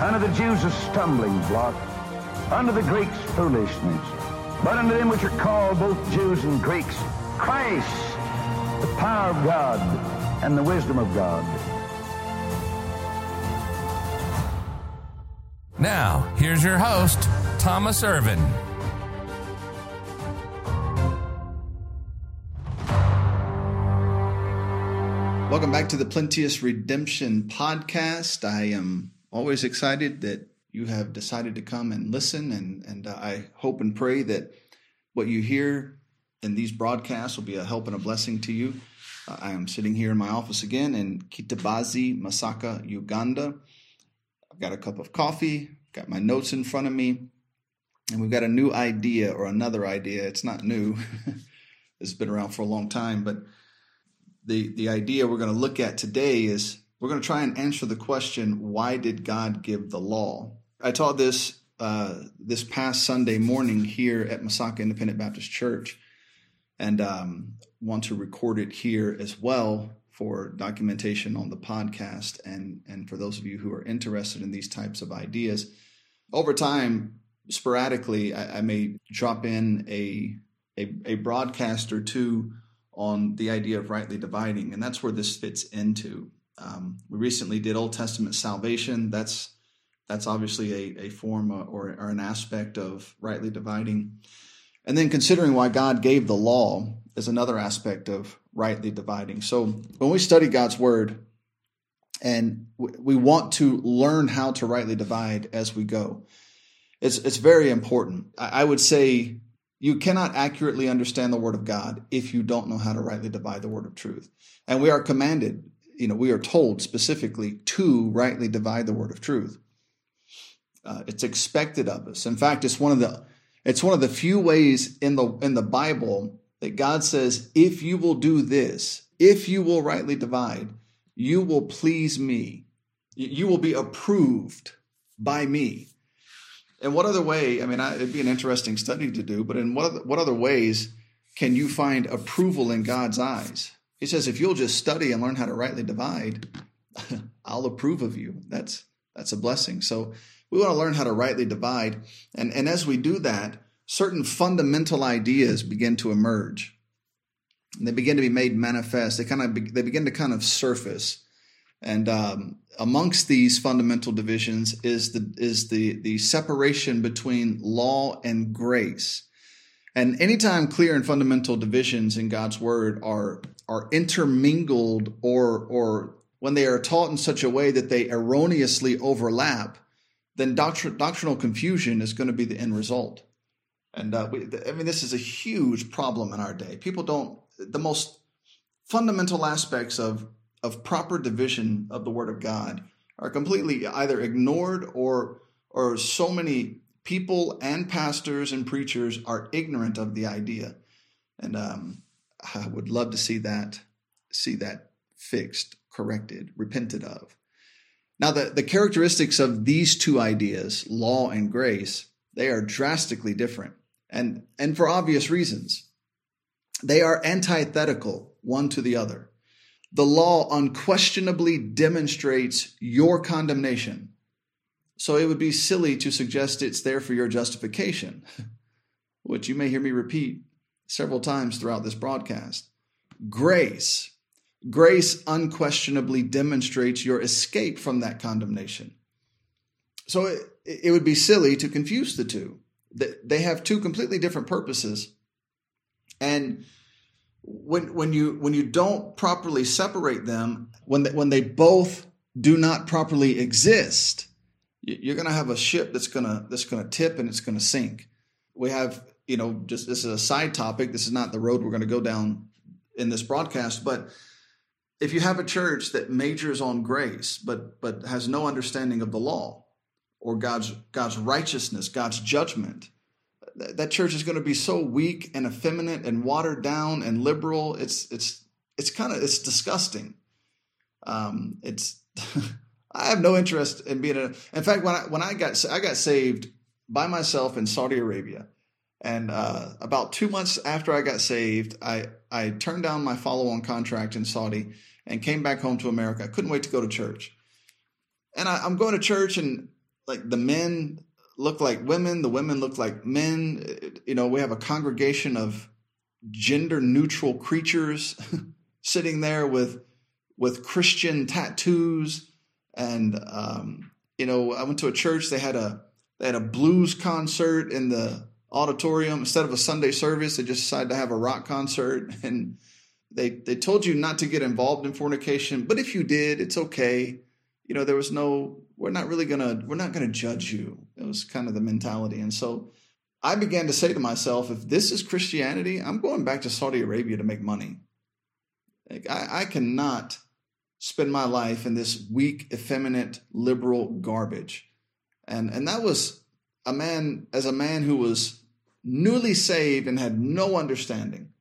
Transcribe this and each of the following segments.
Unto the Jews a stumbling block, unto the Greeks foolishness. But unto them which are called both Jews and Greeks, Christ, the power of God and the wisdom of God. Now, here's your host, Thomas Irvin. Welcome back to the Plenteous Redemption podcast. I am always excited that you have decided to come and listen, and, and uh, I hope and pray that what you hear in these broadcasts will be a help and a blessing to you. Uh, I am sitting here in my office again in Kitabazi, Masaka, Uganda. I've got a cup of coffee, got my notes in front of me, and we've got a new idea or another idea. It's not new, it's been around for a long time, but the, the idea we're going to look at today is we're going to try and answer the question why did God give the law? I taught this uh, this past Sunday morning here at Masaka Independent Baptist Church and um, want to record it here as well for documentation on the podcast and, and for those of you who are interested in these types of ideas. Over time, sporadically, I, I may drop in a, a, a broadcast or two on the idea of rightly dividing, and that's where this fits into. Um, we recently did Old Testament salvation. That's that's obviously a, a form or, or an aspect of rightly dividing. And then considering why God gave the law is another aspect of rightly dividing. So when we study God's word and we want to learn how to rightly divide as we go, it's, it's very important. I would say you cannot accurately understand the word of God if you don't know how to rightly divide the word of truth. And we are commanded, you know, we are told specifically to rightly divide the word of truth. Uh, it's expected of us. In fact, it's one of the it's one of the few ways in the in the Bible that God says, if you will do this, if you will rightly divide, you will please me. You will be approved by me. In what other way? I mean, it'd be an interesting study to do, but in what other, what other ways can you find approval in God's eyes? He says, if you'll just study and learn how to rightly divide, I'll approve of you. That's that's a blessing. So we want to learn how to rightly divide, and and as we do that, certain fundamental ideas begin to emerge. And they begin to be made manifest. They kind of be, they begin to kind of surface. And um, amongst these fundamental divisions is the is the the separation between law and grace. And anytime clear and fundamental divisions in God's word are are intermingled or or when they are taught in such a way that they erroneously overlap, then doctr- doctrinal confusion is going to be the end result. And uh, we, I mean, this is a huge problem in our day. People don't the most fundamental aspects of of proper division of the Word of God are completely either ignored or or so many people and pastors and preachers are ignorant of the idea. And um, I would love to see that see that fixed, corrected, repented of. Now, the, the characteristics of these two ideas, law and grace, they are drastically different. And, and for obvious reasons. They are antithetical one to the other. The law unquestionably demonstrates your condemnation. So it would be silly to suggest it's there for your justification, which you may hear me repeat several times throughout this broadcast. Grace. Grace unquestionably demonstrates your escape from that condemnation. So it would be silly to confuse the two. They have two completely different purposes, and when when you when you don't properly separate them, when they, when they both do not properly exist, you're going to have a ship that's going to that's going to tip and it's going to sink. We have, you know, just this is a side topic. This is not the road we're going to go down in this broadcast, but if you have a church that majors on grace but but has no understanding of the law or God's God's righteousness, God's judgment, that church is going to be so weak and effeminate and watered down and liberal. It's it's it's kind of it's disgusting. Um, it's I have no interest in being a. In fact, when I when I got I got saved by myself in Saudi Arabia, and uh, about two months after I got saved, I I turned down my follow on contract in Saudi and came back home to America. I couldn't wait to go to church, and I, I'm going to church and like the men look like women, the women look like men. You know, we have a congregation of gender neutral creatures sitting there with with Christian tattoos and um, you know I went to a church they had a they had a blues concert in the auditorium instead of a Sunday service they just decided to have a rock concert and they they told you not to get involved in fornication but if you did it's okay. You know there was no we're not really gonna we're not gonna judge you. It was kind of the mentality. And so I began to say to myself if this is Christianity I'm going back to Saudi Arabia to make money. Like I, I cannot spend my life in this weak, effeminate, liberal garbage. And and that was a man as a man who was newly saved and had no understanding.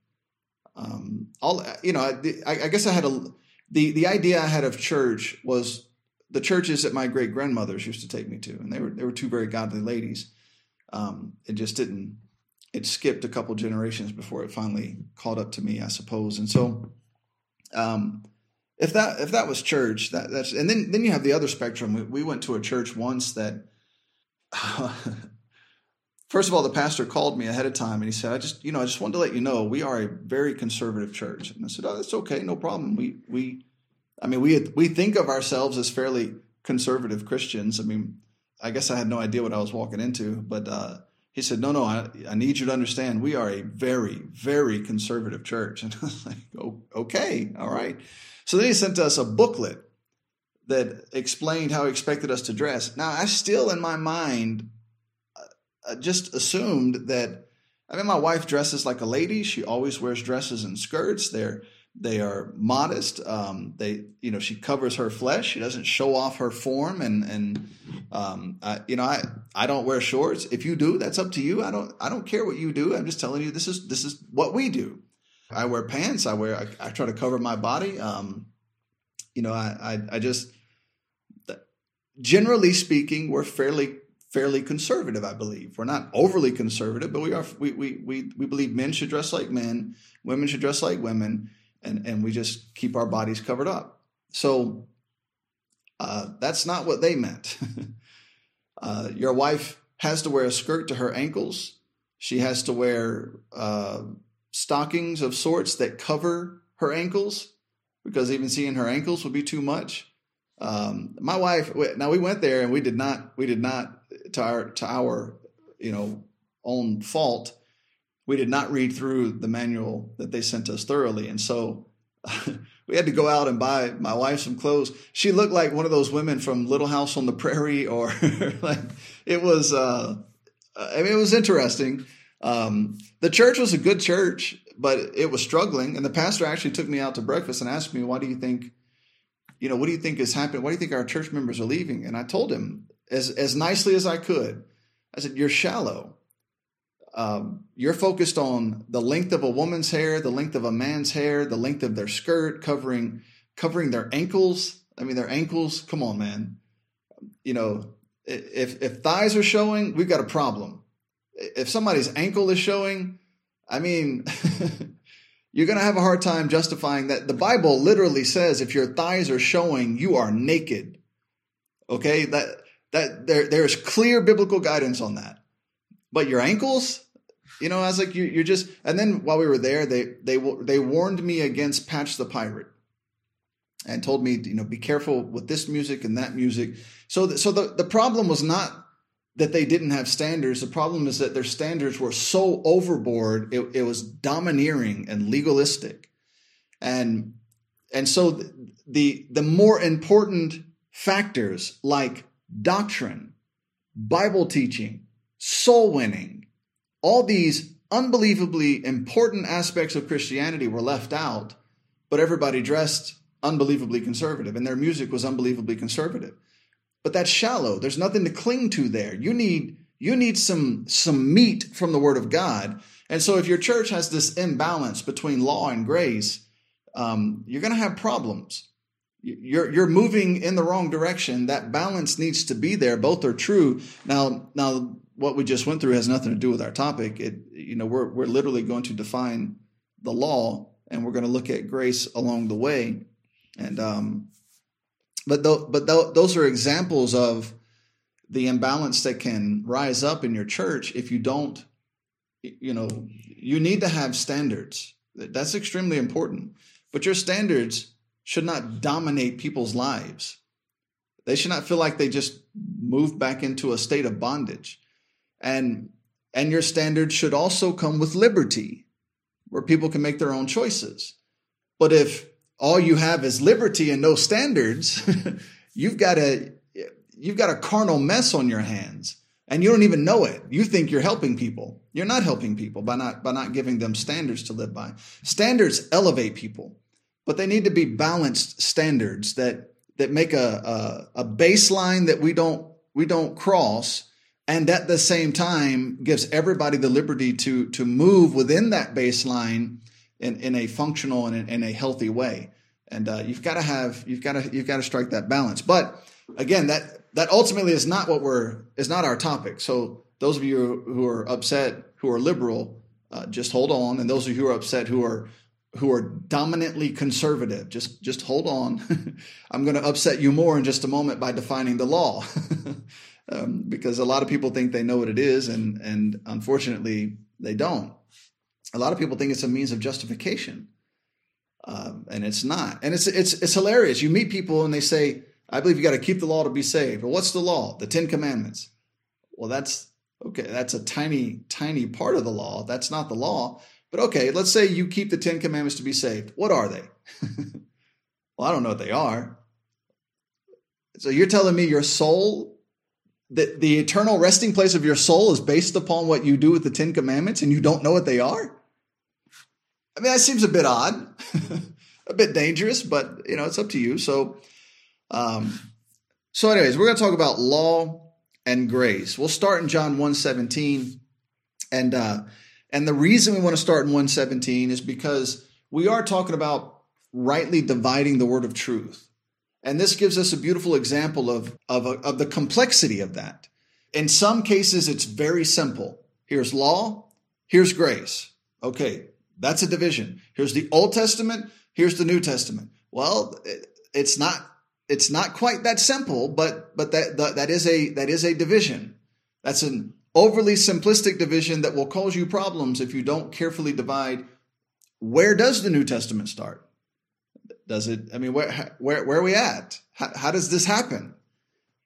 Um, all you know, I, I guess I had a the the idea I had of church was the churches that my great grandmothers used to take me to, and they were they were two very godly ladies. Um, it just didn't. It skipped a couple generations before it finally caught up to me, I suppose. And so, um, if that if that was church, that that's and then then you have the other spectrum. We, we went to a church once that. First of all, the pastor called me ahead of time and he said, "I just, you know, I just wanted to let you know we are a very conservative church." And I said, "Oh, that's okay, no problem. We we, I mean, we we think of ourselves as fairly conservative Christians. I mean, I guess I had no idea what I was walking into, but uh, he said, "No, no, I, I need you to understand we are a very very conservative church." And I was like, "Oh, okay, all right." So then he sent us a booklet that explained how he expected us to dress. Now, I still, in my mind, just assumed that. I mean, my wife dresses like a lady. She always wears dresses and skirts. They're they are modest. Um, they, you know, she covers her flesh. She doesn't show off her form. And and um, I, you know, I I don't wear shorts. If you do, that's up to you. I don't I don't care what you do. I'm just telling you this is this is what we do. I wear pants. I wear. I, I try to cover my body. Um, you know, I, I, I just generally speaking, we're fairly fairly conservative. I believe we're not overly conservative, but we are. We we we we believe men should dress like men, women should dress like women, and and we just keep our bodies covered up. So uh, that's not what they meant. uh, your wife has to wear a skirt to her ankles. She has to wear uh, stockings of sorts that cover her ankles because even seeing her ankles would be too much. Um, my wife, now we went there and we did not, we did not to our, to our, you know, own fault. We did not read through the manual that they sent us thoroughly. And so we had to go out and buy my wife some clothes. She looked like one of those women from Little House on the Prairie or like it was, uh, I mean, it was interesting. Um, the church was a good church, but it was struggling. And the pastor actually took me out to breakfast and asked me, "Why do you think, you know, what do you think is happening? Why do you think our church members are leaving?" And I told him as as nicely as I could. I said, "You're shallow. Um, you're focused on the length of a woman's hair, the length of a man's hair, the length of their skirt, covering covering their ankles. I mean, their ankles. Come on, man. You know, if if thighs are showing, we've got a problem." if somebody's ankle is showing, I mean, you're going to have a hard time justifying that. The Bible literally says if your thighs are showing, you are naked. Okay, that that there there's clear biblical guidance on that. But your ankles, you know, I was like, you, you're just. And then while we were there, they they they warned me against Patch the Pirate, and told me, you know, be careful with this music and that music. So so the the problem was not that they didn't have standards. The problem is that their standards were so overboard, it, it was domineering and legalistic. And and so the the more important factors like doctrine, Bible teaching, soul winning, all these unbelievably important aspects of Christianity were left out, but everybody dressed unbelievably conservative and their music was unbelievably conservative but that's shallow. There's nothing to cling to there. You need you need some some meat from the Word of God. And so, if your church has this imbalance between law and grace, um, you're going to have problems. You're you're moving in the wrong direction. That balance needs to be there. Both are true. Now, now, what we just went through has nothing to do with our topic. It, you know, we're we're literally going to define the law, and we're going to look at grace along the way. And um, but th- but th- those are examples of the imbalance that can rise up in your church if you don't you know you need to have standards that's extremely important but your standards should not dominate people's lives they should not feel like they just moved back into a state of bondage and and your standards should also come with liberty where people can make their own choices but if all you have is liberty and no standards, you've got a you've got a carnal mess on your hands and you don't even know it. You think you're helping people. You're not helping people by not by not giving them standards to live by. Standards elevate people, but they need to be balanced standards that that make a, a, a baseline that we don't we don't cross and at the same time gives everybody the liberty to to move within that baseline in, in a functional and in, a healthy way. And uh, you've got to have you've got to you've got to strike that balance. But again, that that ultimately is not what we're is not our topic. So those of you who are upset, who are liberal, uh, just hold on, and those of you who are upset, who are who are dominantly conservative, just just hold on. I'm going to upset you more in just a moment by defining the law, um, because a lot of people think they know what it is, and and unfortunately they don't a lot of people think it's a means of justification, um, and it's not. And it's it's it's hilarious. You meet people and they say, "I believe you got to keep the law to be saved." Well, what's the law? The Ten Commandments. Well, that's okay. That's a tiny tiny part of the law. That's not the law. But okay, let's say you keep the Ten Commandments to be saved. What are they? well, I don't know what they are. So you're telling me your soul that the eternal resting place of your soul is based upon what you do with the Ten Commandments and you don't know what they are? I mean, that seems a bit odd, a bit dangerous, but you know, it's up to you. So, um, so anyways, we're going to talk about law and grace. We'll start in John 117. And, uh, and the reason we want to start in 117 is because we are talking about rightly dividing the word of truth. And this gives us a beautiful example of, of, of the complexity of that. In some cases, it's very simple. Here's law, here's grace. Okay, that's a division. Here's the Old Testament, here's the New Testament. Well, it's not it's not quite that simple, but but that that, that is a that is a division. That's an overly simplistic division that will cause you problems if you don't carefully divide where does the New Testament start? Does it? I mean, where where where are we at? How, how does this happen?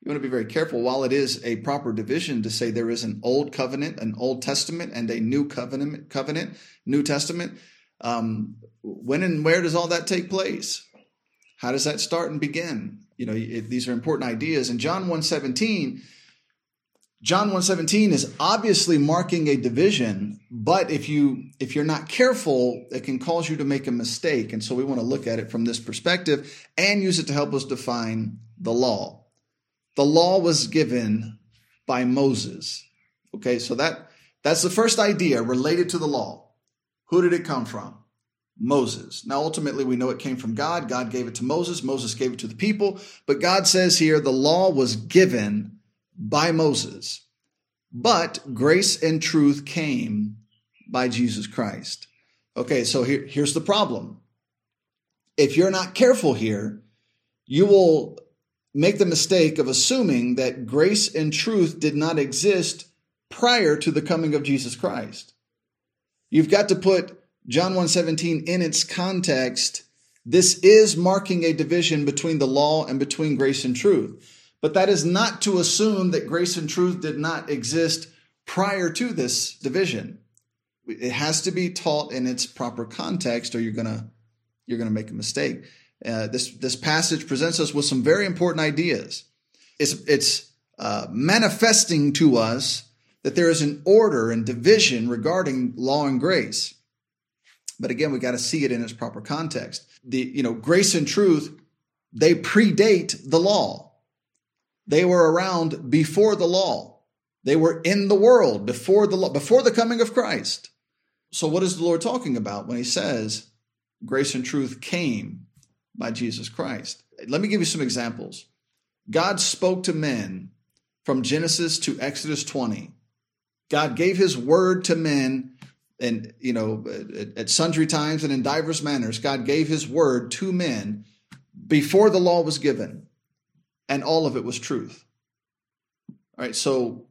You want to be very careful. While it is a proper division to say there is an old covenant, an Old Testament, and a new covenant, covenant, New Testament, um, when and where does all that take place? How does that start and begin? You know, it, these are important ideas. In John 117, John 117 is obviously marking a division, but if you if you're not careful, it can cause you to make a mistake. And so we want to look at it from this perspective and use it to help us define the law. The law was given by Moses. Okay, so that that's the first idea related to the law. Who did it come from? Moses. Now, ultimately, we know it came from God. God gave it to Moses. Moses gave it to the people. But God says here the law was given by Moses, but grace and truth came by Jesus Christ. Okay, so here, here's the problem. If you're not careful here, you will make the mistake of assuming that grace and truth did not exist prior to the coming of Jesus Christ. You've got to put John 1:17 in its context. This is marking a division between the law and between grace and truth. But that is not to assume that grace and truth did not exist prior to this division. It has to be taught in its proper context, or you're gonna you're gonna make a mistake. Uh, this this passage presents us with some very important ideas. It's it's uh, manifesting to us that there is an order and division regarding law and grace. But again, we got to see it in its proper context. The you know grace and truth they predate the law. They were around before the law. They were in the world before the law, before the coming of Christ. So what is the Lord talking about when he says grace and truth came by Jesus Christ? Let me give you some examples. God spoke to men from Genesis to Exodus 20. God gave his word to men and you know at, sundry times and in divers manners God gave his word to men before the law was given, and all of it was truth. All right, so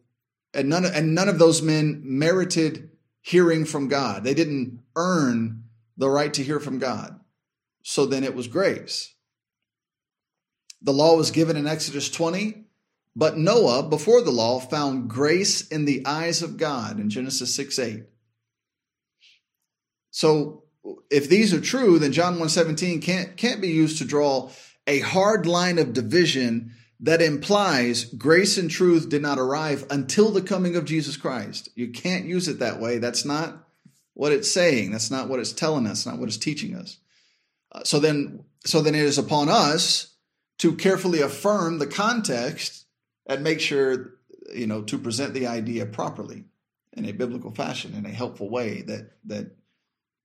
and none and none of those men merited hearing from God. They didn't earn the right to hear from God. So then it was grace. The law was given in Exodus 20, but Noah, before the law, found grace in the eyes of God in Genesis 6 8. So if these are true, then John 1:17 can't can't be used to draw a hard line of division that implies grace and truth did not arrive until the coming of Jesus Christ. You can't use it that way. That's not what it's saying. That's not what it's telling us, not what it's teaching us. Uh, so then so then it is upon us to carefully affirm the context and make sure you know to present the idea properly in a biblical fashion in a helpful way that that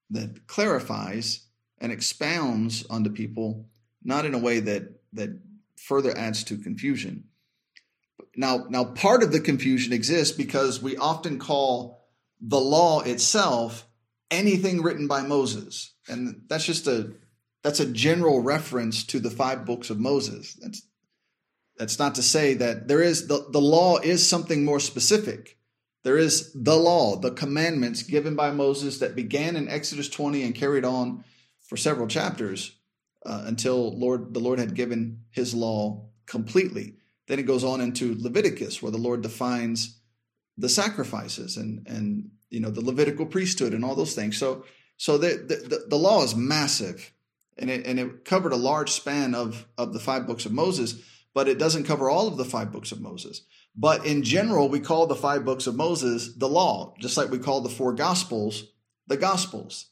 that clarifies and expounds onto people, not in a way that that further adds to confusion. Now, now part of the confusion exists because we often call the law itself anything written by Moses. And that's just a that's a general reference to the five books of Moses. That's that's not to say that there is the, the law is something more specific. There is the law, the commandments given by Moses that began in Exodus 20 and carried on for several chapters uh, until Lord the Lord had given his law completely. Then it goes on into Leviticus where the Lord defines the sacrifices and and you know the Levitical priesthood and all those things. So so the the, the law is massive and it and it covered a large span of of the five books of Moses, but it doesn't cover all of the five books of Moses. But in general, we call the five books of Moses the law, just like we call the four gospels the gospels.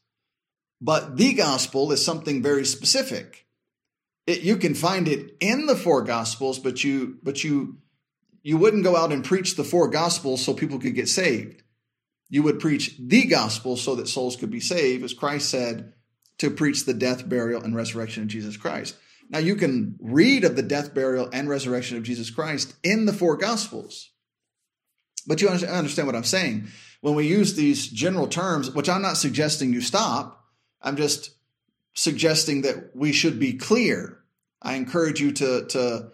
But the gospel is something very specific. It, you can find it in the four gospels, but you but you you wouldn't go out and preach the four gospels so people could get saved. You would preach the gospel so that souls could be saved, as Christ said, to preach the death, burial, and resurrection of Jesus Christ. Now, you can read of the death, burial, and resurrection of Jesus Christ in the four Gospels. But you understand what I'm saying. When we use these general terms, which I'm not suggesting you stop, I'm just suggesting that we should be clear. I encourage you to, to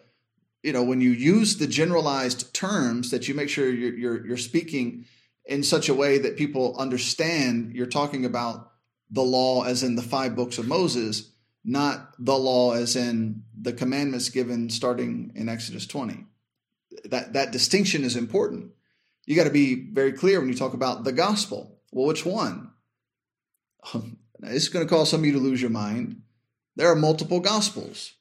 you know, when you use the generalized terms, that you make sure you're, you're, you're speaking in such a way that people understand you're talking about the law as in the five books of Moses not the law as in the commandments given starting in Exodus 20. That, that distinction is important. You got to be very clear when you talk about the gospel. Well, which one? It's going to cause some of you to lose your mind. There are multiple gospels.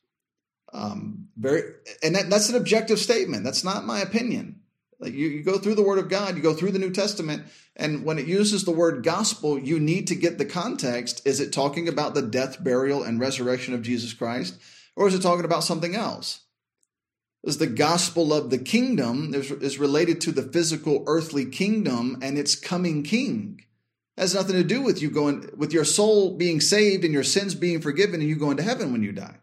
Um, very, and that, that's an objective statement. That's not my opinion. Like you, you go through the Word of God, you go through the New Testament, and when it uses the word gospel, you need to get the context. Is it talking about the death, burial, and resurrection of Jesus Christ, or is it talking about something else? Is the gospel of the kingdom is related to the physical earthly kingdom and its coming king. Has nothing to do with you going with your soul being saved and your sins being forgiven and you going to heaven when you die.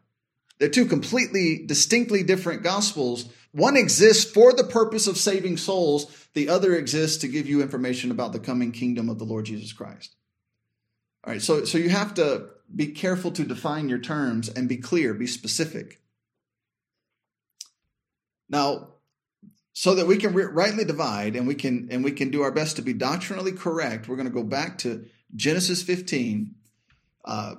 They're two completely distinctly different gospels one exists for the purpose of saving souls, the other exists to give you information about the coming kingdom of the Lord Jesus Christ. All right, so, so you have to be careful to define your terms and be clear, be specific. Now, so that we can rightly divide and we can and we can do our best to be doctrinally correct, we're going to go back to Genesis 15. Uh,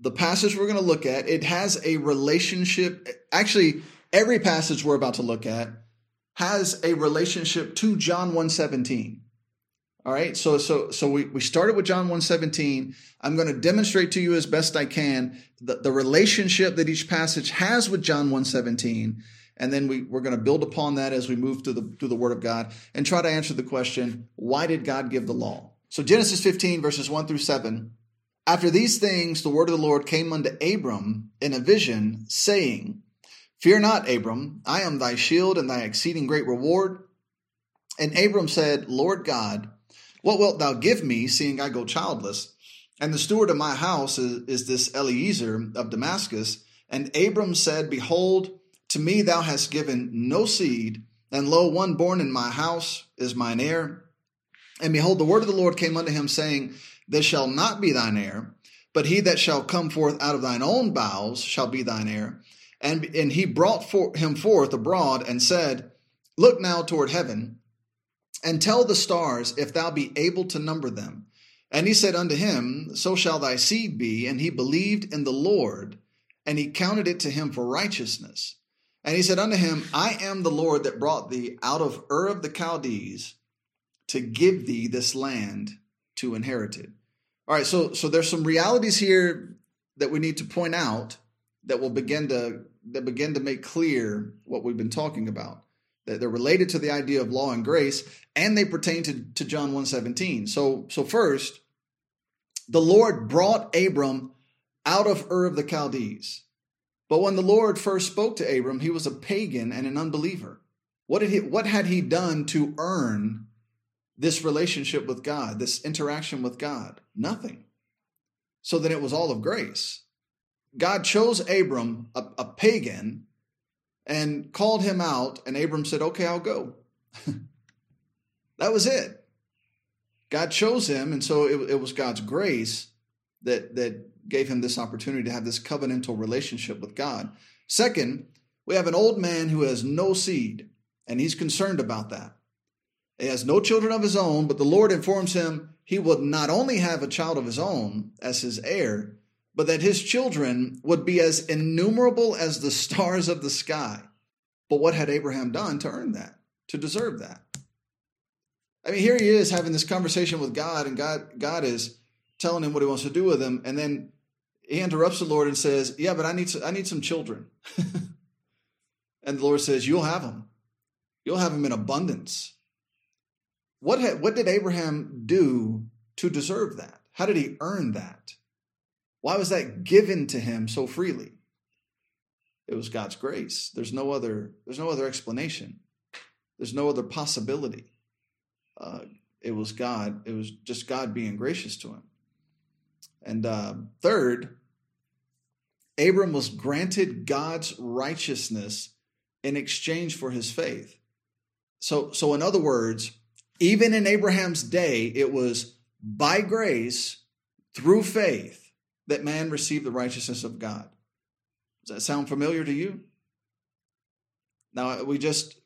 the passage we're going to look at it has a relationship. Actually, every passage we're about to look at has a relationship to John 117. All right, so so so we, we started with John 117. I'm going to demonstrate to you as best I can the, the relationship that each passage has with John 117. And then we, we're going to build upon that as we move through the through the Word of God and try to answer the question, why did God give the law? So Genesis 15, verses 1 through 7. After these things, the word of the Lord came unto Abram in a vision, saying, Fear not, Abram, I am thy shield and thy exceeding great reward. And Abram said, Lord God, what wilt thou give me, seeing I go childless? And the steward of my house is, is this Eliezer of Damascus. And Abram said, Behold, to me thou hast given no seed, and lo, one born in my house is mine heir. And behold, the word of the Lord came unto him, saying, This shall not be thine heir, but he that shall come forth out of thine own bowels shall be thine heir. And, and he brought for, him forth abroad and said, Look now toward heaven and tell the stars if thou be able to number them. And he said unto him, So shall thy seed be. And he believed in the Lord, and he counted it to him for righteousness. And he said unto him, I am the Lord that brought thee out of Ur of the Chaldees to give thee this land to inherit it. All right, so so there's some realities here that we need to point out that will begin to that begin to make clear what we've been talking about that they're related to the idea of law and grace and they pertain to, to john 117 so so first the lord brought abram out of ur of the chaldees but when the lord first spoke to abram he was a pagan and an unbeliever what did he what had he done to earn this relationship with god this interaction with god nothing so then it was all of grace god chose abram a, a pagan and called him out, and Abram said, Okay, I'll go. that was it. God chose him, and so it, it, was God's grace that, that gave him this opportunity to have this covenantal relationship with God. Second, we have an old man who has no seed, and he's concerned about that. He has no children of his own, but the Lord informs him he would not only have a child of his own as his heir, but that his children would be as innumerable as the stars of the sky. But what had Abraham done to earn that, to deserve that? I mean, here he is having this conversation with God, and God, God is telling him what he wants to do with him, and then he interrupts the Lord and says, "Yeah, but I need I need some children." and the Lord says, "You'll have them. You'll have them in abundance." What had, what did Abraham do to deserve that? How did he earn that? Why was that given to him so freely? It was God's grace. There's no other. There's no other explanation. There's no other possibility. Uh, it was God. It was just God being gracious to him. And uh, third, Abram was granted God's righteousness in exchange for his faith. So, so in other words, even in Abraham's day, it was by grace through faith that man received the righteousness of God. Does that sound familiar to you? Now, we just,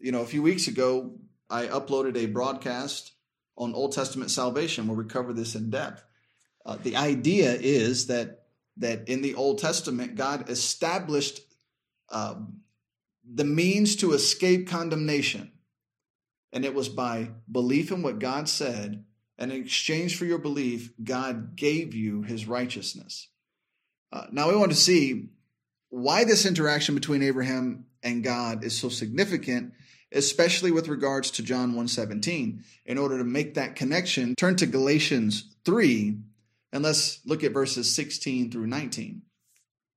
you know, a few weeks ago, I uploaded a broadcast on Old Testament salvation where we cover this in depth. Uh, the idea is that that in the Old Testament, God established um, the means to escape condemnation, and it was by belief in what God said and in exchange for your belief, God gave you his righteousness. Uh, now we want to see why this interaction between Abraham and God is so significant, especially with regards to John 1:17. In order to make that connection, turn to Galatians 3 and let's look at verses 16 through 19.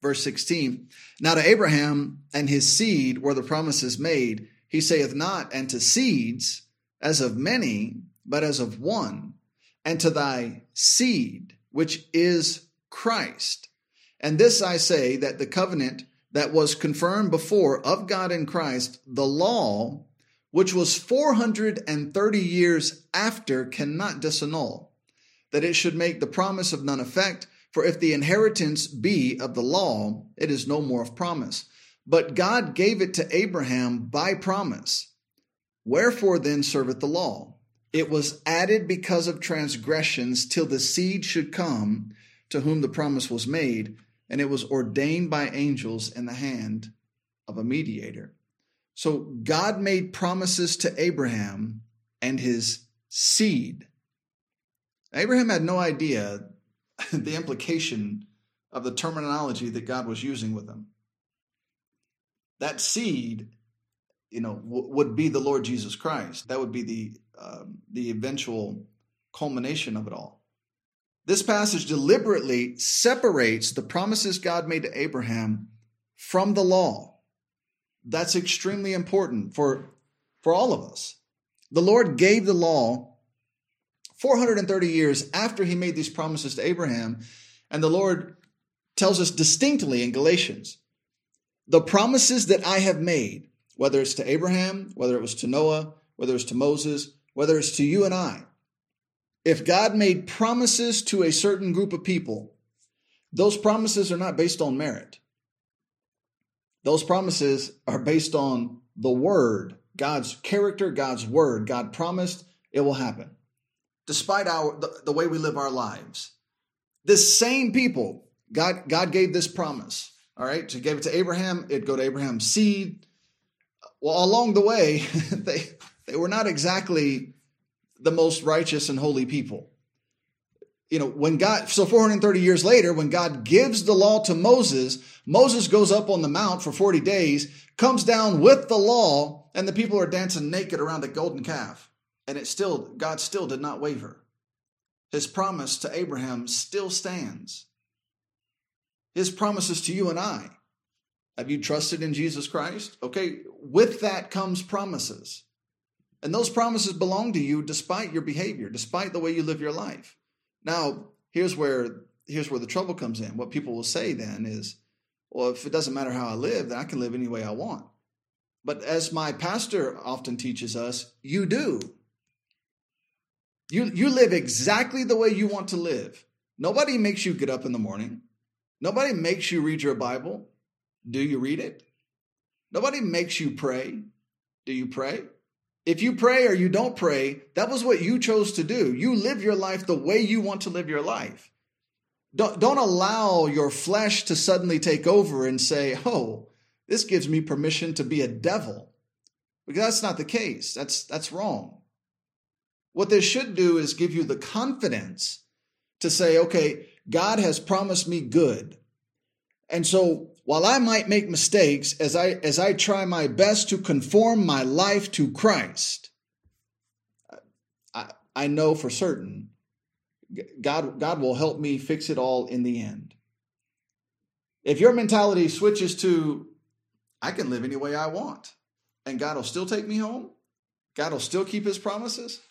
Verse 16. Now to Abraham and his seed were the promises made. He saith not, and to seeds as of many, but as of one, and to thy seed, which is Christ. And this I say that the covenant that was confirmed before of God in Christ, the law, which was 430 years after, cannot disannul, that it should make the promise of none effect. For if the inheritance be of the law, it is no more of promise. But God gave it to Abraham by promise. Wherefore then serveth the law? It was added because of transgressions till the seed should come to whom the promise was made, and it was ordained by angels in the hand of a mediator. So God made promises to Abraham and his seed. Abraham had no idea the implication of the terminology that God was using with him. That seed, you know, w- would be the Lord Jesus Christ. That would be the uh, the eventual culmination of it all. This passage deliberately separates the promises God made to Abraham from the law. That's extremely important for, for all of us. The Lord gave the law 430 years after he made these promises to Abraham, and the Lord tells us distinctly in Galatians the promises that I have made, whether it's to Abraham, whether it was to Noah, whether it's to Moses, whether it's to you and I, if God made promises to a certain group of people, those promises are not based on merit. Those promises are based on the word, God's character, God's word. God promised it will happen. Despite our the, the way we live our lives. This same people, God, God gave this promise. All right. So he gave it to Abraham, it'd go to Abraham's seed. Well, along the way, they they were not exactly the most righteous and holy people. You know, when God, so 430 years later, when God gives the law to Moses, Moses goes up on the mount for 40 days, comes down with the law, and the people are dancing naked around the golden calf. And it still, God still did not waver. His promise to Abraham still stands. His promises to you and I. Have you trusted in Jesus Christ? Okay, with that comes promises. And those promises belong to you despite your behavior, despite the way you live your life. Now, here's where here's where the trouble comes in. What people will say then is, well, if it doesn't matter how I live, then I can live any way I want. But as my pastor often teaches us, you do. You, you live exactly the way you want to live. Nobody makes you get up in the morning. Nobody makes you read your Bible. Do you read it? Nobody makes you pray. Do you pray? If you pray or you don't pray, that was what you chose to do. You live your life the way you want to live your life. Don't, don't allow your flesh to suddenly take over and say, oh, this gives me permission to be a devil. Because that's not the case. That's, that's wrong. What this should do is give you the confidence to say, okay, God has promised me good. And so while I might make mistakes as I as I try my best to conform my life to Christ, I, I know for certain God God will help me fix it all in the end. If your mentality switches to I can live any way I want and God will still take me home, God will still keep his promises,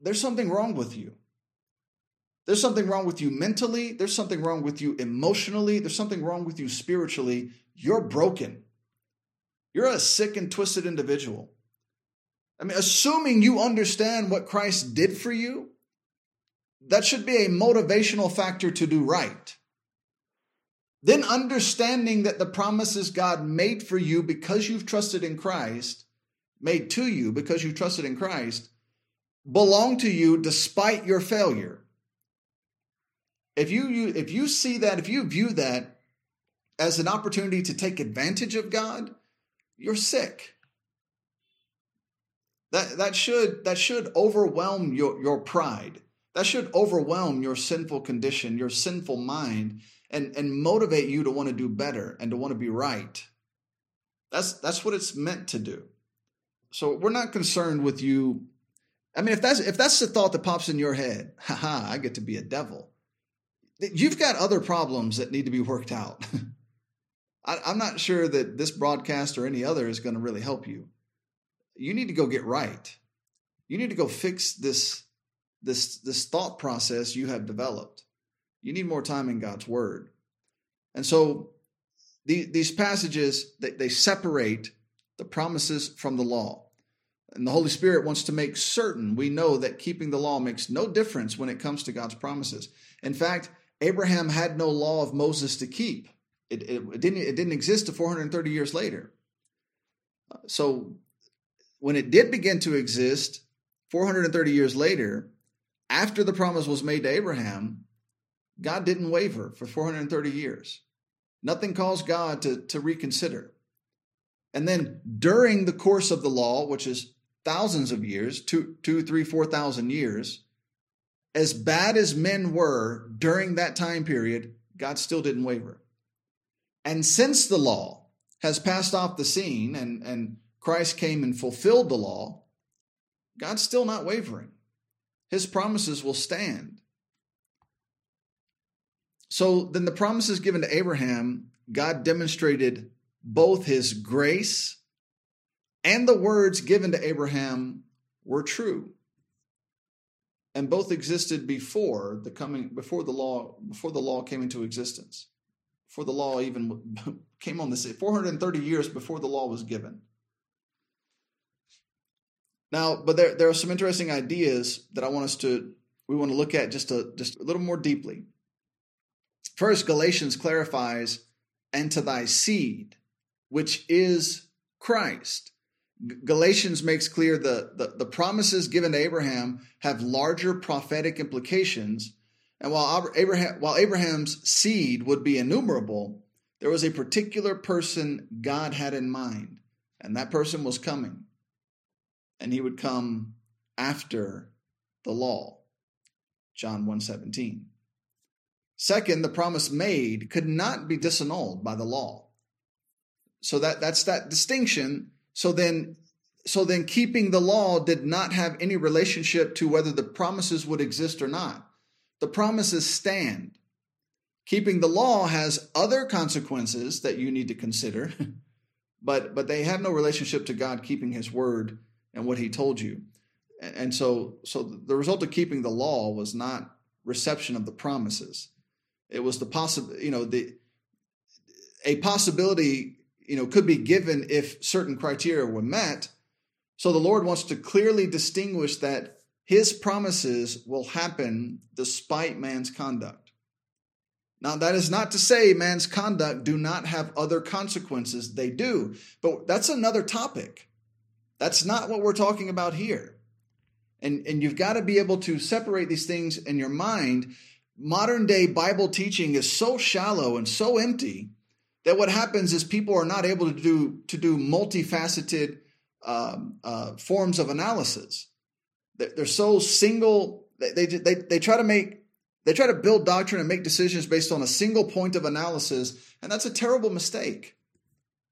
there's something wrong with you. There's something wrong with you mentally. There's something wrong with you emotionally. There's something wrong with you spiritually. You're broken. You're a sick and twisted individual. I mean, assuming you understand what Christ did for you, that should be a motivational factor to do right. Then understanding that the promises God made for you because you've trusted in Christ, made to you because you trusted in Christ, belong to you despite your failure if you, you if you see that, if you view that as an opportunity to take advantage of God, you're sick. That that should that should overwhelm your, your pride. That should overwhelm your sinful condition, your sinful mind, and, and motivate you to want to do better and to want to be right. That's that's what it's meant to do. So we're not concerned with you. I mean, if that's if that's the thought that pops in your head, haha, I get to be a devil you've got other problems that need to be worked out. I, I'm not sure that this broadcast or any other is going to really help you. You need to go get right. You need to go fix this this this thought process you have developed. You need more time in God's word. And so the, these passages they, they separate the promises from the law. And the Holy Spirit wants to make certain we know that keeping the law makes no difference when it comes to God's promises. In fact, Abraham had no law of Moses to keep. It, it, it didn't, it didn't exist to 430 years later. So when it did begin to exist 430 years later, after the promise was made to Abraham, God didn't waver for 430 years. Nothing caused God to, to reconsider. And then during the course of the law, which is thousands of years, two, two, three, four thousand years, as bad as men were during that time period, God still didn't waver. And since the law has passed off the scene and, and Christ came and fulfilled the law, God's still not wavering. His promises will stand. So then the promises given to Abraham, God demonstrated both his grace and the words given to Abraham were true. And both existed before the coming before the law before the law came into existence. Before the law even came on the scene, 430 years before the law was given. Now, but there, there are some interesting ideas that I want us to we want to look at just a just a little more deeply. First, Galatians clarifies, and to thy seed, which is Christ. Galatians makes clear the, the, the, promises given to Abraham have larger prophetic implications. And while Abraham, while Abraham's seed would be innumerable, there was a particular person God had in mind, and that person was coming. And he would come after the law. John 1:17. Second, the promise made could not be disannulled by the law. So that, that's that distinction. So then, so then keeping the law did not have any relationship to whether the promises would exist or not. The promises stand. Keeping the law has other consequences that you need to consider, but but they have no relationship to God keeping his word and what he told you. And so so the result of keeping the law was not reception of the promises. It was the possible, you know, the a possibility, you know, could be given if certain criteria were met. So the Lord wants to clearly distinguish that his promises will happen despite man's conduct. Now, that is not to say man's conduct do not have other consequences. They do. But that's another topic. That's not what we're talking about here. And, and you've got to be able to separate these things in your mind modern day Bible teaching is so shallow and so empty that what happens is people are not able to do to do multifaceted um, uh, forms of analysis. They're so single. They, they they try to make they try to build doctrine and make decisions based on a single point of analysis, and that's a terrible mistake.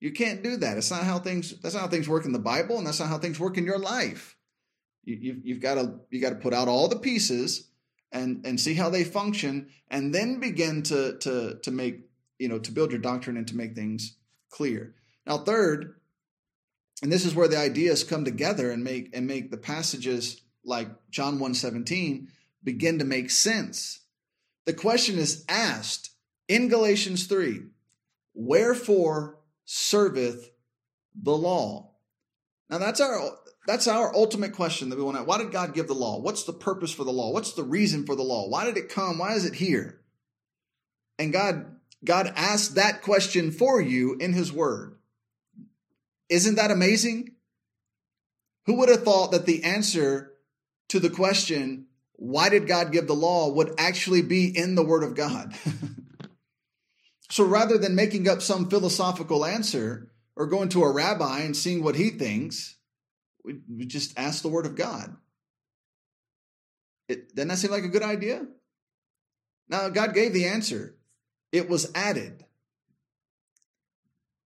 You can't do that. It's not how things. That's not how things work in the Bible, and that's not how things work in your life. You, you've, you've got to you got to put out all the pieces and and see how they function and then begin to to to make you know to build your doctrine and to make things clear now third and this is where the ideas come together and make and make the passages like John 1:17 begin to make sense the question is asked in Galatians 3 wherefore serveth the law now that's our that's our ultimate question that we want to. Why did God give the law? What's the purpose for the law? What's the reason for the law? Why did it come? Why is it here? And God, God asked that question for you in His Word. Isn't that amazing? Who would have thought that the answer to the question, why did God give the law, would actually be in the Word of God? so rather than making up some philosophical answer or going to a rabbi and seeing what he thinks, we, we just ask the word of God. It, doesn't that seem like a good idea? Now, God gave the answer. It was added.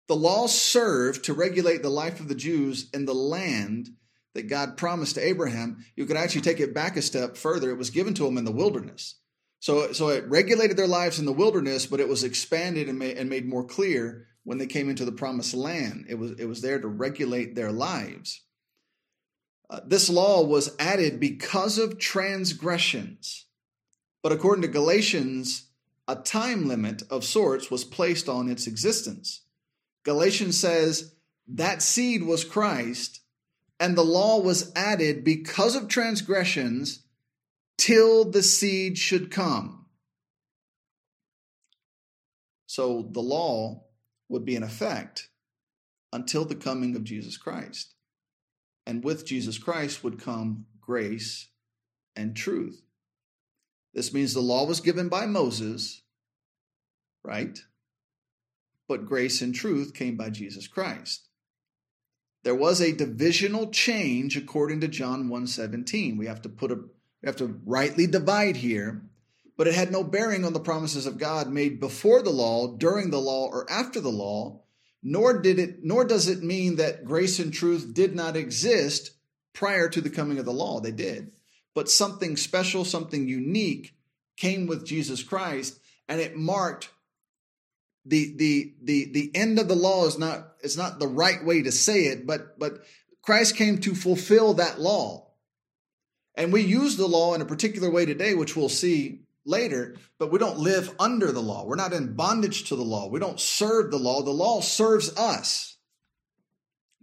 The law served to regulate the life of the Jews in the land that God promised to Abraham. You could actually take it back a step further. It was given to them in the wilderness. So, so it regulated their lives in the wilderness, but it was expanded and made, and made more clear when they came into the promised land. It was, it was there to regulate their lives. Uh, this law was added because of transgressions. But according to Galatians, a time limit of sorts was placed on its existence. Galatians says that seed was Christ, and the law was added because of transgressions till the seed should come. So the law would be in effect until the coming of Jesus Christ. And with Jesus Christ would come grace and truth. This means the law was given by Moses, right? but grace and truth came by Jesus Christ. There was a divisional change according to John 1:17. We have to put a we have to rightly divide here, but it had no bearing on the promises of God made before the law, during the law, or after the law, nor did it nor does it mean that grace and truth did not exist prior to the coming of the law. They did. But something special, something unique came with Jesus Christ, and it marked the the the the end of the law is not it's not the right way to say it, but but Christ came to fulfill that law. And we use the law in a particular way today, which we'll see later, but we don't live under the law. We're not in bondage to the law. We don't serve the law. The law serves us.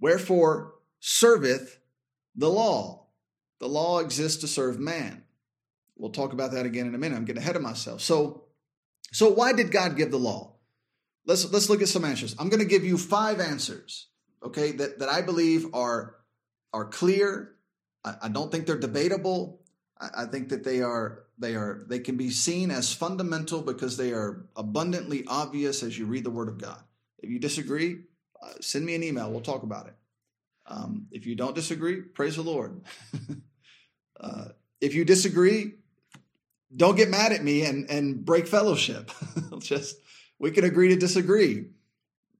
Wherefore serveth the law. The law exists to serve man. We'll talk about that again in a minute. I'm getting ahead of myself. So, so why did God give the law? Let's let's look at some answers. I'm going to give you five answers, okay, that, that I believe are are clear. I, I don't think they're debatable. I, I think that they are they are they can be seen as fundamental because they are abundantly obvious as you read the Word of God. If you disagree, uh, send me an email. We'll talk about it. Um, if you don't disagree, praise the Lord. uh, if you disagree, don't get mad at me and, and break fellowship. Just we can agree to disagree.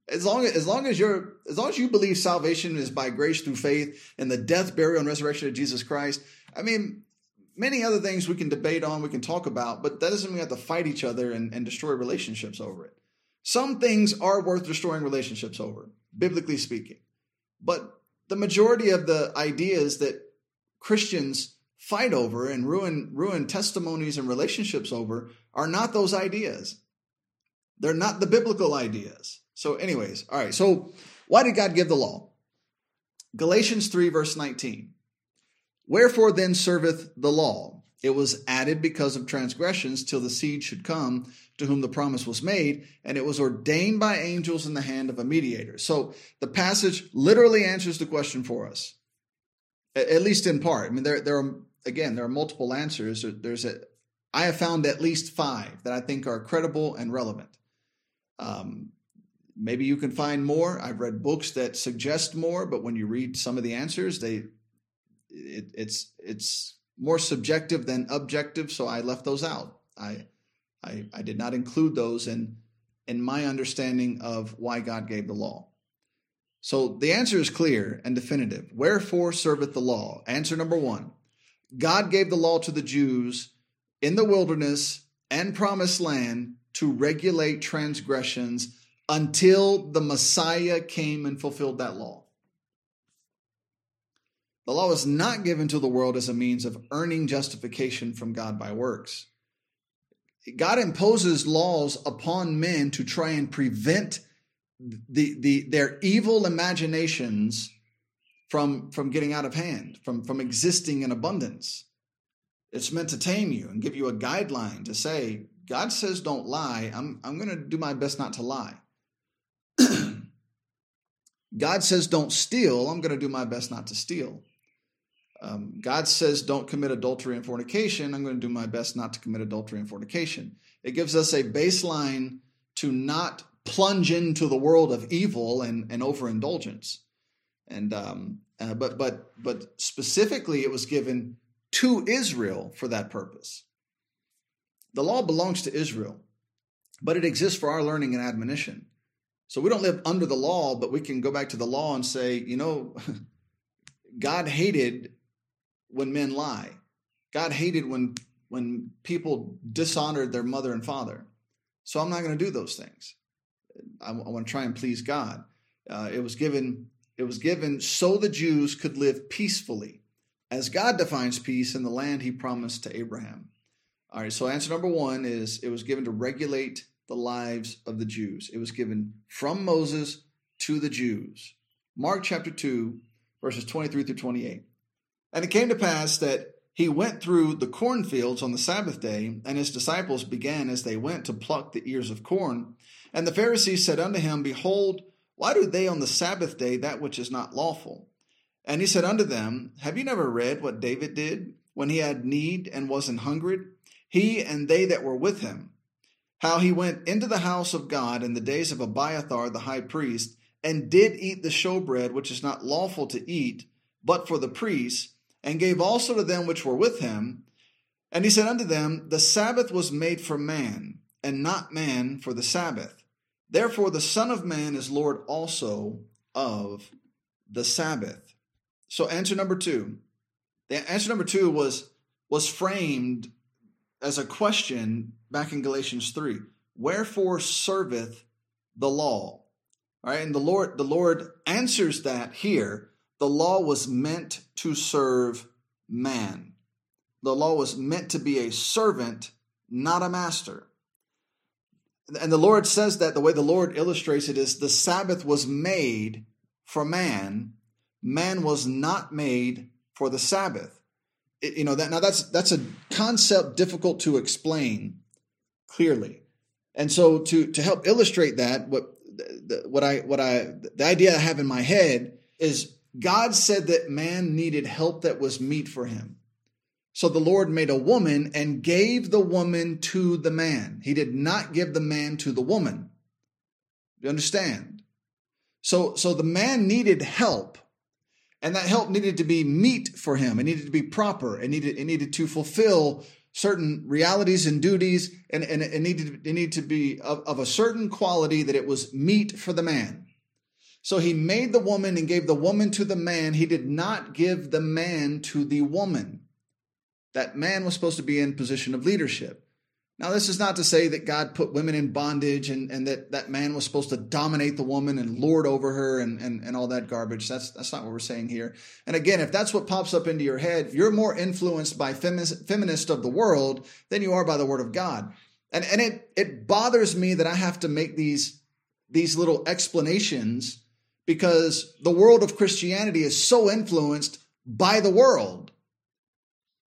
As long as, as long as you're as long as you believe salvation is by grace through faith and the death, burial, and resurrection of Jesus Christ, I mean, many other things we can debate on, we can talk about, but that doesn't mean we have to fight each other and, and destroy relationships over it. Some things are worth destroying relationships over, biblically speaking. But the majority of the ideas that Christians fight over and ruin ruin testimonies and relationships over are not those ideas. They're not the biblical ideas. So, anyways, all right. So, why did God give the law? Galatians 3, verse 19. Wherefore then serveth the law? It was added because of transgressions till the seed should come to whom the promise was made, and it was ordained by angels in the hand of a mediator. So the passage literally answers the question for us, at least in part. I mean, there, there are, again, there are multiple answers. There's a, I have found at least five that I think are credible and relevant. Um, maybe you can find more. I've read books that suggest more, but when you read some of the answers, they, it, it's, it's more subjective than objective. So I left those out. I, I, I did not include those in, in my understanding of why God gave the law. So the answer is clear and definitive. Wherefore serveth the law? Answer number one God gave the law to the Jews in the wilderness and promised land to regulate transgressions until the Messiah came and fulfilled that law. The law was not given to the world as a means of earning justification from God by works. God imposes laws upon men to try and prevent the, the, their evil imaginations from, from getting out of hand, from, from existing in abundance. It's meant to tame you and give you a guideline to say, God says don't lie. I'm, I'm going to do my best not to lie. God says don't steal. I'm going to do my best not to steal. Um, God says, don't commit adultery and fornication. I'm going to do my best not to commit adultery and fornication. It gives us a baseline to not plunge into the world of evil and, and overindulgence. And um, uh, but but but specifically, it was given to Israel for that purpose. The law belongs to Israel, but it exists for our learning and admonition. So we don't live under the law, but we can go back to the law and say, you know, God hated when men lie. God hated when when people dishonored their mother and father. So I'm not going to do those things. I, I want to try and please God. Uh, it was given it was given so the Jews could live peacefully, as God defines peace in the land He promised to Abraham. All right. So answer number one is it was given to regulate the lives of the Jews. It was given from Moses to the Jews. Mark chapter two, verses twenty three through twenty eight. And it came to pass that he went through the cornfields on the Sabbath day, and his disciples began as they went to pluck the ears of corn. And the Pharisees said unto him, Behold, why do they on the Sabbath day that which is not lawful? And he said unto them, Have you never read what David did when he had need and was an hungered, he and they that were with him? how he went into the house of God in the days of Abiathar the high priest, and did eat the showbread, which is not lawful to eat, but for the priests, and gave also to them which were with him. And he said unto them, The Sabbath was made for man, and not man for the Sabbath. Therefore the Son of Man is Lord also of the Sabbath. So answer number two. The answer number two was was framed as a question back in Galatians 3. Wherefore serveth the law? All right, and the Lord the Lord answers that here. The law was meant to serve man. The law was meant to be a servant, not a master. And the Lord says that the way the Lord illustrates it is the Sabbath was made for man. Man was not made for the Sabbath. It, you know that now that's that's a concept difficult to explain clearly. And so to to help illustrate that, what the, what I what I the idea I have in my head is God said that man needed help that was meet for him. So the Lord made a woman and gave the woman to the man. He did not give the man to the woman. You understand? So, so the man needed help, and that help needed to be meet for him. It needed to be proper. It needed, it needed to fulfill certain realities and duties, and, and it, needed, it needed to be of, of a certain quality that it was meet for the man. So he made the woman and gave the woman to the man. He did not give the man to the woman that man was supposed to be in position of leadership. Now, this is not to say that God put women in bondage and, and that that man was supposed to dominate the woman and lord over her and, and, and all that garbage. That's, that's not what we're saying here. And again, if that's what pops up into your head, you're more influenced by feminist, feminists of the world than you are by the word of God. And, and it, it bothers me that I have to make these, these little explanations because the world of Christianity is so influenced by the world.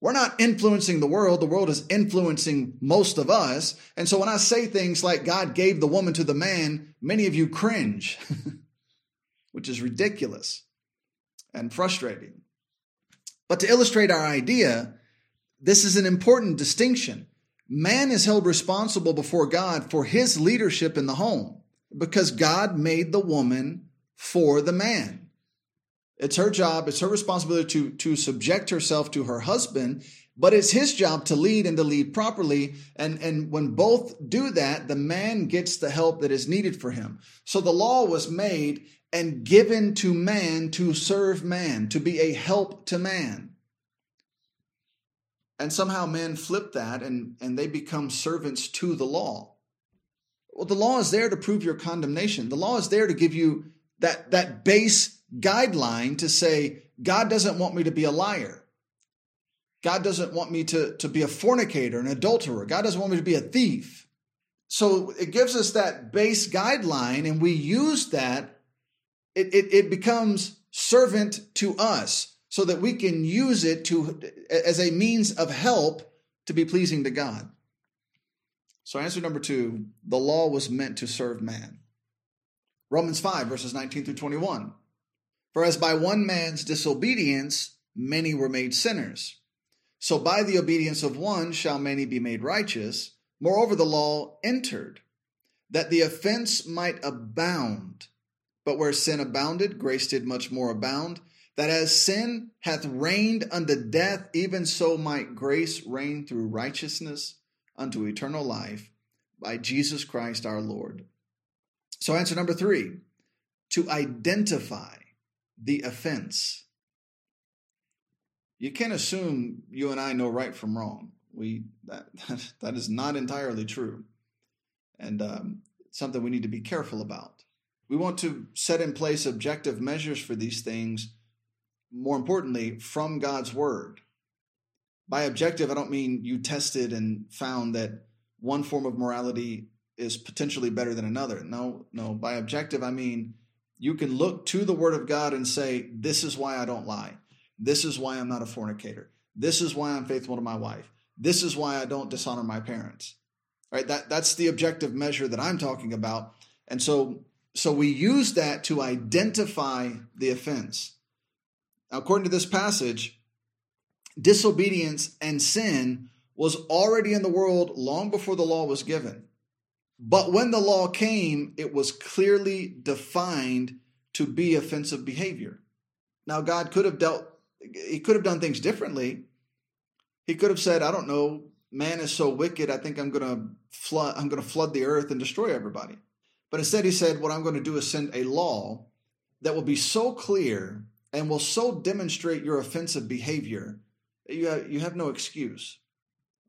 We're not influencing the world. The world is influencing most of us. And so when I say things like God gave the woman to the man, many of you cringe, which is ridiculous and frustrating. But to illustrate our idea, this is an important distinction. Man is held responsible before God for his leadership in the home because God made the woman for the man. It's her job, it's her responsibility to, to subject herself to her husband, but it's his job to lead and to lead properly. And, and when both do that, the man gets the help that is needed for him. So the law was made and given to man to serve man, to be a help to man. And somehow men flip that and, and they become servants to the law. Well, the law is there to prove your condemnation. The law is there to give you that, that base guideline to say, God doesn't want me to be a liar. God doesn't want me to, to be a fornicator, an adulterer. God doesn't want me to be a thief. So it gives us that base guideline, and we use that. It, it, it becomes servant to us so that we can use it to as a means of help to be pleasing to God. So answer number two, the law was meant to serve man. Romans 5, verses 19 through 21. For as by one man's disobedience many were made sinners, so by the obedience of one shall many be made righteous. Moreover, the law entered, that the offense might abound. But where sin abounded, grace did much more abound, that as sin hath reigned unto death, even so might grace reign through righteousness unto eternal life by Jesus Christ our Lord. So, answer number three to identify the offense. You can't assume you and I know right from wrong. We that that is not entirely true, and um, something we need to be careful about. We want to set in place objective measures for these things. More importantly, from God's word. By objective, I don't mean you tested and found that one form of morality is potentially better than another. No, no. By objective, I mean you can look to the word of God and say, This is why I don't lie. This is why I'm not a fornicator. This is why I'm faithful to my wife. This is why I don't dishonor my parents. Right? That, that's the objective measure that I'm talking about. And so, so we use that to identify the offense. Now, according to this passage, disobedience and sin was already in the world long before the law was given. But when the law came, it was clearly defined to be offensive behavior. Now, God could have dealt, He could have done things differently. He could have said, I don't know, man is so wicked, I think I'm going to flood, I'm going to flood the earth and destroy everybody. But instead, He said, What I'm going to do is send a law that will be so clear and will so demonstrate your offensive behavior you have, you have no excuse.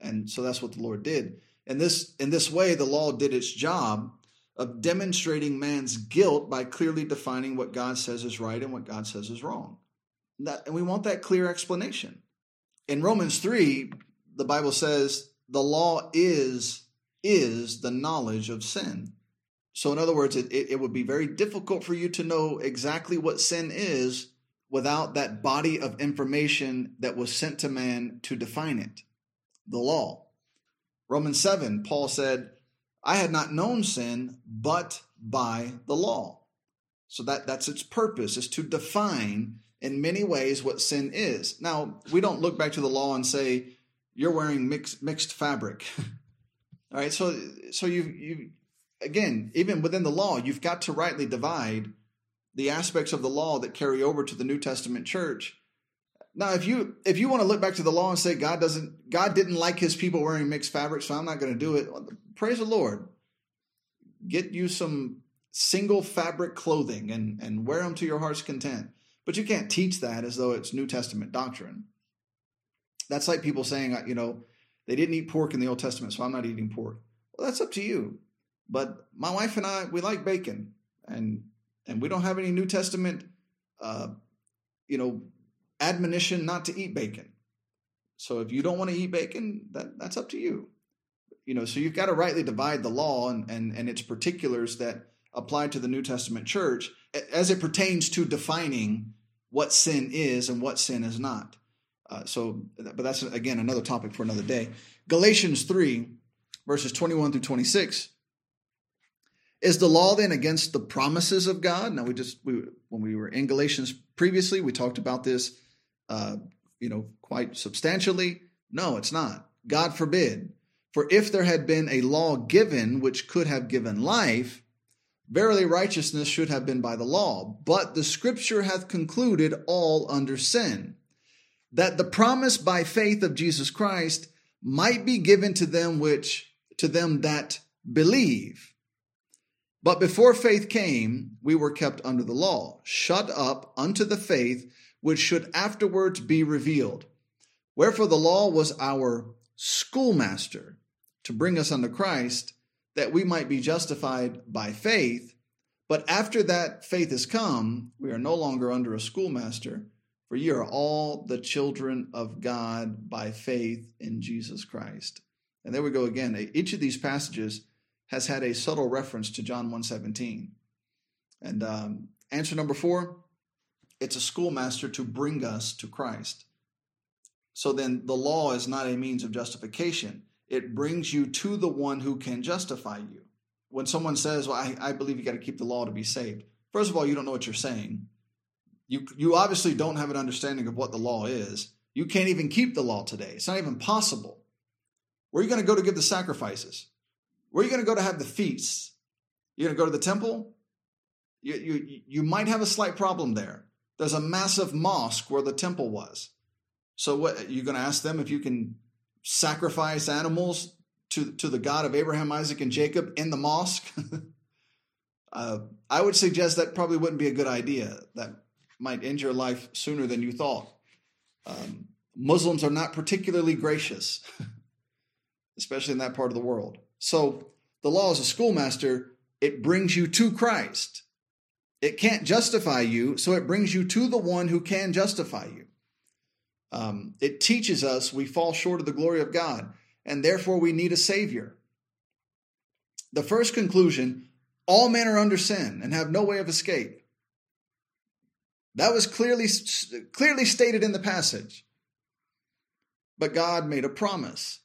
And so that's what the Lord did. And this in this way the law did its job of demonstrating man's guilt by clearly defining what God says is right and what God says is wrong. That, and we want that clear explanation. In Romans 3, the Bible says the law is is the knowledge of sin. So, in other words, it, it, it, would be very difficult for you to know exactly what sin is without that body of information that was sent to man to define it the law. Romans 7, Paul said, I had not known sin but by the law. So that, that's its purpose, is to define in many ways what sin is. Now, we don't look back to the law and say, you're wearing mixed, mixed fabric. All right, so so you you again, even within the law, you've got to rightly divide the aspects of the law that carry over to the New Testament church. Now, if you if you want to look back to the law and say God doesn't God didn't like his people wearing mixed fabric, so I'm not going to do it, praise the Lord. Get you some single fabric clothing and and wear them to your heart's content. But you can't teach that as though it's New Testament doctrine. That's like people saying, you know, they didn't eat pork in the Old Testament, so I'm not eating pork. Well, that's up to you. But my wife and I, we like bacon, and and we don't have any New Testament, uh, you know, admonition not to eat bacon. So if you don't want to eat bacon, that, that's up to you. You know, so you've got to rightly divide the law and, and, and its particulars that apply to the New Testament church as it pertains to defining what sin is and what sin is not. Uh, so, but that's again another topic for another day. Galatians 3, verses 21 through 26 is the law then against the promises of God? Now we just we when we were in Galatians previously, we talked about this uh, you know, quite substantially. No, it's not. God forbid. For if there had been a law given which could have given life, verily righteousness should have been by the law. But the scripture hath concluded all under sin, that the promise by faith of Jesus Christ might be given to them which to them that believe. But before faith came, we were kept under the law, shut up unto the faith which should afterwards be revealed. Wherefore the law was our schoolmaster to bring us unto Christ, that we might be justified by faith. But after that faith is come, we are no longer under a schoolmaster, for ye are all the children of God by faith in Jesus Christ. And there we go again. Each of these passages has had a subtle reference to John 1:17. And um, answer number four, it's a schoolmaster to bring us to Christ. So then the law is not a means of justification. It brings you to the one who can justify you. When someone says, Well, I, I believe you got to keep the law to be saved, first of all, you don't know what you're saying. You, you obviously don't have an understanding of what the law is. You can't even keep the law today. It's not even possible. Where are you going to go to give the sacrifices? Where are you going to go to have the feasts? You're going to go to the temple? You, you, you might have a slight problem there. There's a massive mosque where the temple was. So what are you're going to ask them if you can sacrifice animals to to the God of Abraham, Isaac, and Jacob in the mosque? uh, I would suggest that probably wouldn't be a good idea. That might end your life sooner than you thought. Um, Muslims are not particularly gracious, especially in that part of the world. So the law as a schoolmaster, it brings you to Christ. It can't justify you, so it brings you to the one who can justify you. Um, it teaches us we fall short of the glory of God, and therefore we need a Savior. The first conclusion all men are under sin and have no way of escape. That was clearly, clearly stated in the passage. But God made a promise,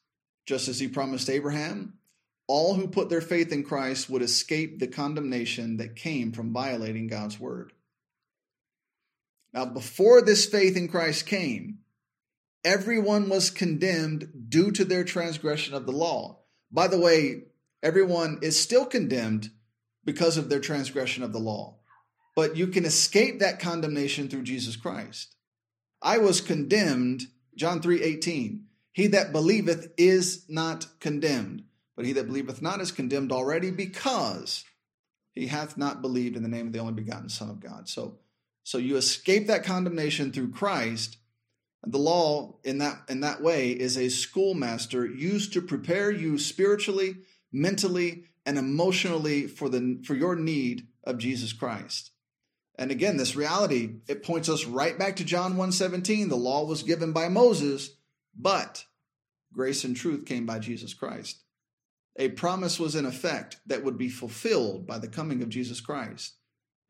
just as He promised Abraham, all who put their faith in Christ would escape the condemnation that came from violating God's word. Now, before this faith in Christ came, everyone was condemned due to their transgression of the law. By the way, Everyone is still condemned because of their transgression of the law. But you can escape that condemnation through Jesus Christ. I was condemned, John 3 18. He that believeth is not condemned, but he that believeth not is condemned already because he hath not believed in the name of the only begotten Son of God. So, so you escape that condemnation through Christ. The law in that in that way is a schoolmaster used to prepare you spiritually, mentally, and emotionally for the for your need of Jesus Christ. And again, this reality, it points us right back to John 1:17. The law was given by Moses, but grace and truth came by Jesus Christ. A promise was in effect that would be fulfilled by the coming of Jesus Christ.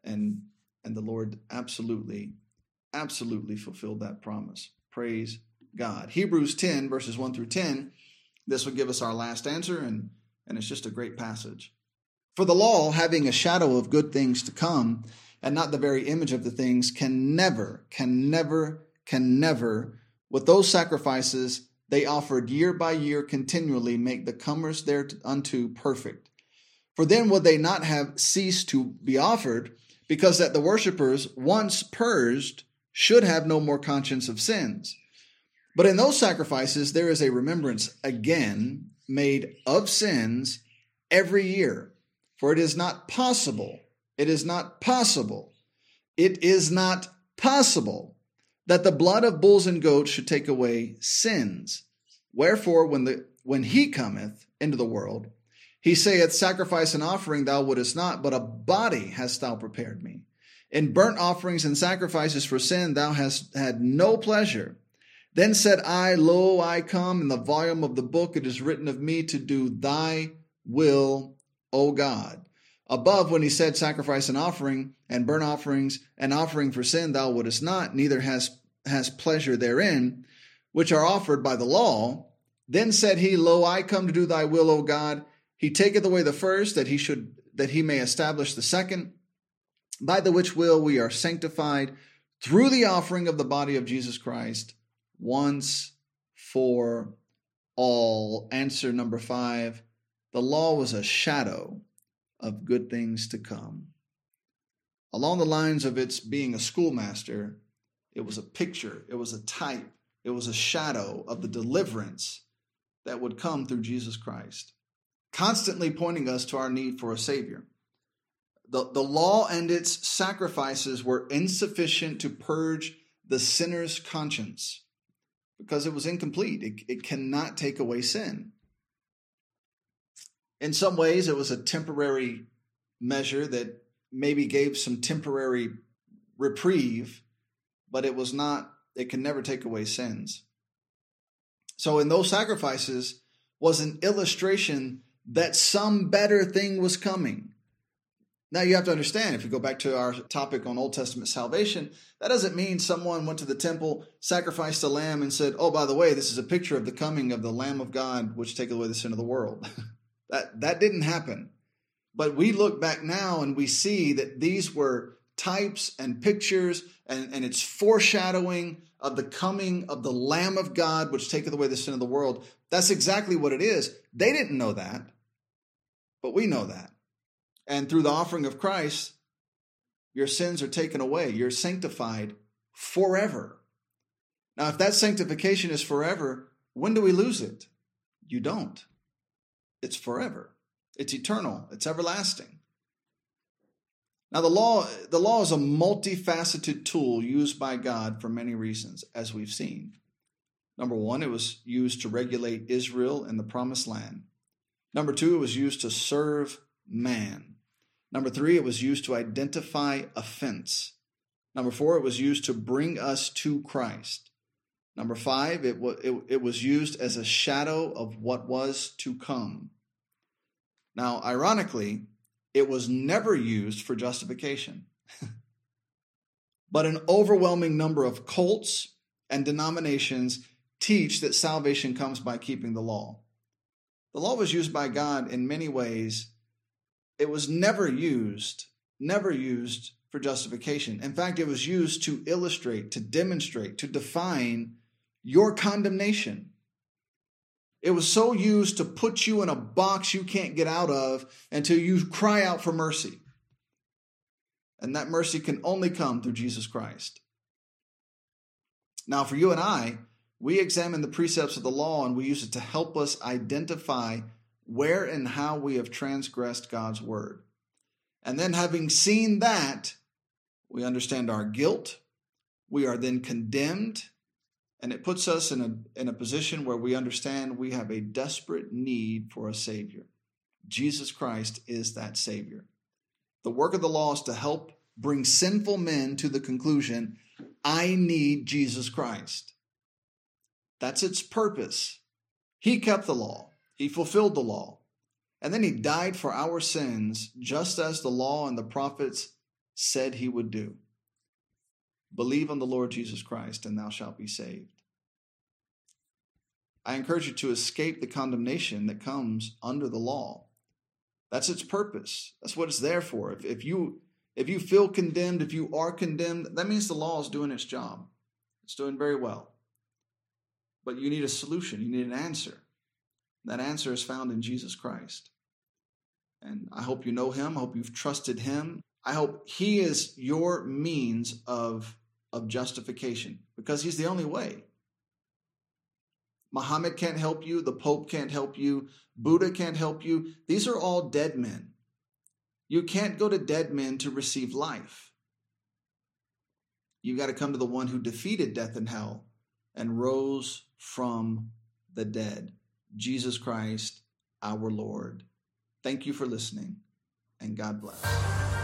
And and the Lord absolutely absolutely fulfilled that promise. Praise God. Hebrews 10 verses 1 through 10. This will give us our last answer and and it's just a great passage. For the law, having a shadow of good things to come, and not the very image of the things, can never, can never, can never, with those sacrifices they offered year by year continually, make the comers thereunto perfect. For then would they not have ceased to be offered, because that the worshippers, once purged, should have no more conscience of sins. But in those sacrifices there is a remembrance again made of sins every year. For it is not possible, it is not possible, it is not possible that the blood of bulls and goats should take away sins. Wherefore, when the when he cometh into the world, he saith, Sacrifice and offering thou wouldest not, but a body hast thou prepared me. In burnt offerings and sacrifices for sin thou hast had no pleasure. Then said I, Lo, I come, in the volume of the book it is written of me to do thy will, O God. Above, when he said, Sacrifice and offering, and burnt offerings, and offering for sin, thou wouldest not, neither has, has pleasure therein, which are offered by the law. Then said he, Lo, I come to do thy will, O God. He taketh away the first, that he should that he may establish the second, by the which will we are sanctified through the offering of the body of Jesus Christ once for all. Answer number five the law was a shadow of good things to come. Along the lines of its being a schoolmaster, it was a picture, it was a type, it was a shadow of the deliverance that would come through Jesus Christ, constantly pointing us to our need for a Savior. The, the law and its sacrifices were insufficient to purge the sinner's conscience because it was incomplete. It, it cannot take away sin. In some ways, it was a temporary measure that maybe gave some temporary reprieve, but it was not, it can never take away sins. So, in those sacrifices was an illustration that some better thing was coming. Now you have to understand, if you go back to our topic on Old Testament salvation, that doesn't mean someone went to the temple, sacrificed a lamb, and said, Oh, by the way, this is a picture of the coming of the Lamb of God, which taketh away the sin of the world. that, that didn't happen. But we look back now and we see that these were types and pictures, and, and it's foreshadowing of the coming of the Lamb of God, which taketh away the sin of the world. That's exactly what it is. They didn't know that, but we know that. And through the offering of Christ, your sins are taken away. You're sanctified forever. Now, if that sanctification is forever, when do we lose it? You don't. It's forever. It's eternal. It's everlasting. Now, the law, the law is a multifaceted tool used by God for many reasons, as we've seen. Number one, it was used to regulate Israel in the promised land. Number two, it was used to serve man. Number three, it was used to identify offense. Number four, it was used to bring us to Christ. Number five, it, w- it, it was used as a shadow of what was to come. Now, ironically, it was never used for justification. but an overwhelming number of cults and denominations teach that salvation comes by keeping the law. The law was used by God in many ways it was never used, never used for justification. In fact, it was used to illustrate, to demonstrate, to define your condemnation. It was so used to put you in a box you can't get out of until you cry out for mercy. And that mercy can only come through Jesus Christ. Now, for you and I, we examine the precepts of the law and we use it to help us identify where and how we have transgressed God's word. And then, having seen that, we understand our guilt. We are then condemned, and it puts us in a, in a position where we understand we have a desperate need for a Savior. Jesus Christ is that Savior. The work of the law is to help bring sinful men to the conclusion I need Jesus Christ. That's its purpose. He kept the law, He fulfilled the law. And then He died for our sins, just as the law and the prophets said He would do. Believe on the Lord Jesus Christ, and thou shalt be saved. I encourage you to escape the condemnation that comes under the law. That's its purpose. That's what it's there for. If, if you if you feel condemned, if you are condemned, that means the law is doing its job. It's doing very well. But you need a solution, you need an answer. That answer is found in Jesus Christ. And I hope you know him. I hope you've trusted him. I hope he is your means of, of justification because he's the only way. Muhammad can't help you. The Pope can't help you. Buddha can't help you. These are all dead men. You can't go to dead men to receive life. You've got to come to the one who defeated death and hell and rose from the dead, Jesus Christ, our Lord. Thank you for listening, and God bless.